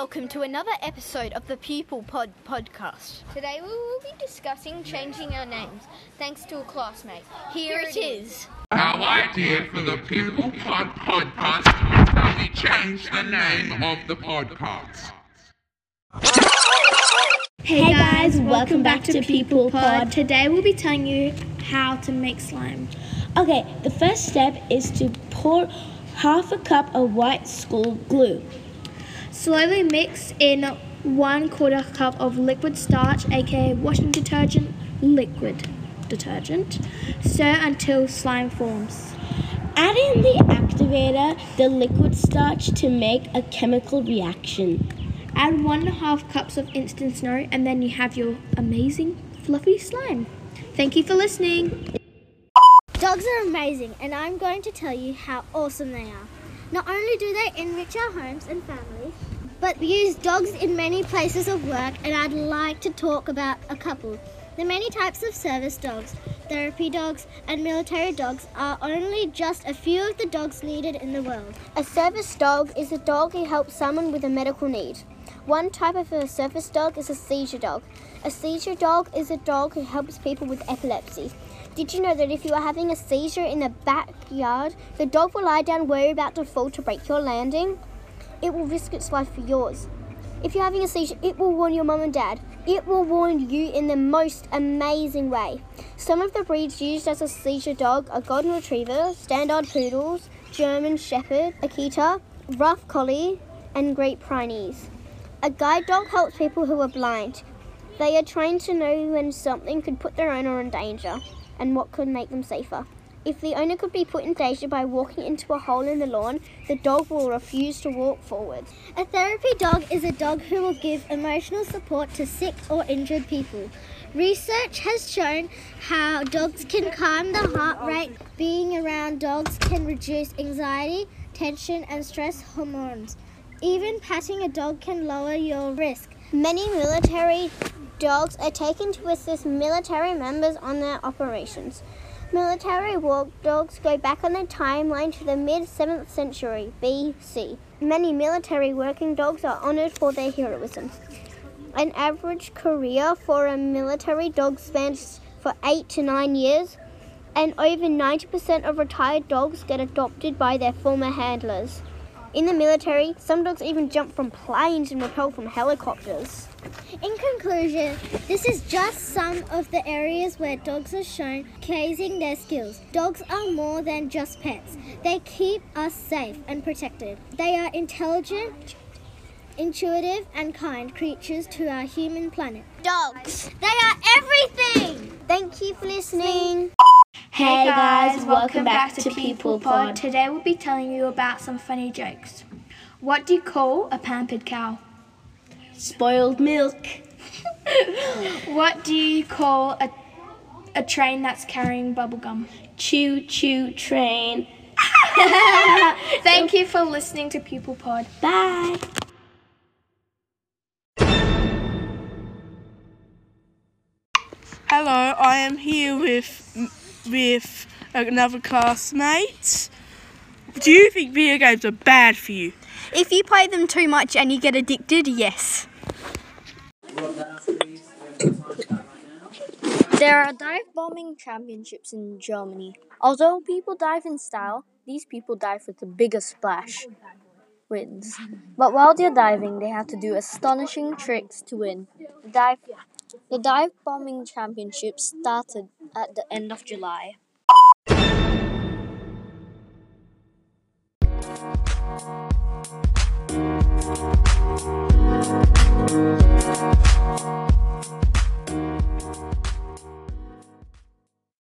welcome to another episode of the People Pod podcast. Today we will be discussing changing our names, thanks to a classmate. Here it is. Our idea for the People Pod podcast is that we change the name of the podcast. Hey guys, welcome back to People Pod. Today we'll be telling you how to make slime. Okay, the first step is to pour half a cup of white school glue. Slowly mix in one quarter cup of liquid starch, aka washing detergent, liquid detergent. Stir until slime forms. Add in the activator, the liquid starch, to make a chemical reaction. Add one and a half cups of instant snow, and then you have your amazing fluffy slime. Thank you for listening. Dogs are amazing, and I'm going to tell you how awesome they are. Not only do they enrich our homes and families, but we use dogs in many places of work, and I'd like to talk about a couple. The many types of service dogs, therapy dogs, and military dogs are only just a few of the dogs needed in the world. A service dog is a dog who helps someone with a medical need. One type of a service dog is a seizure dog. A seizure dog is a dog who helps people with epilepsy. Did you know that if you are having a seizure in the backyard, the dog will lie down where you're about to fall to break your landing? It will risk its life for yours. If you're having a seizure, it will warn your mum and dad. It will warn you in the most amazing way. Some of the breeds used as a seizure dog are Golden Retriever, Standard Poodles, German Shepherd, Akita, Rough Collie, and Great Pyrenees. A guide dog helps people who are blind. They are trained to know when something could put their owner in danger and what could make them safer. If the owner could be put in danger by walking into a hole in the lawn, the dog will refuse to walk forward. A therapy dog is a dog who will give emotional support to sick or injured people. Research has shown how dogs can calm the heart rate. Being around dogs can reduce anxiety, tension, and stress hormones. Even patting a dog can lower your risk. Many military dogs are taken to assist military members on their operations. Military war dogs go back on the timeline to the mid 7th century BC. Many military working dogs are honored for their heroism. An average career for a military dog spans for 8 to 9 years, and over 90% of retired dogs get adopted by their former handlers. In the military, some dogs even jump from planes and rappel from helicopters. In conclusion, this is just some of the areas where dogs are shown showcasing their skills. Dogs are more than just pets. They keep us safe and protected. They are intelligent, intuitive, and kind creatures to our human planet. Dogs, they are everything! Thank you for listening. Hey guys, welcome back to People Pod. Today we'll be telling you about some funny jokes. What do you call a pampered cow? Spoiled milk. What do you call a, a train that's carrying bubblegum? Choo choo train. Thank you for listening to People Pod. Bye. Hello, I am here with with another classmate. Do you think video games are bad for you? If you play them too much and you get addicted, yes. There are dive bombing championships in Germany. Although people dive in style, these people dive with the biggest splash wins. But while they're diving, they have to do astonishing tricks to win. The dive, the dive bombing championships started at the end of July.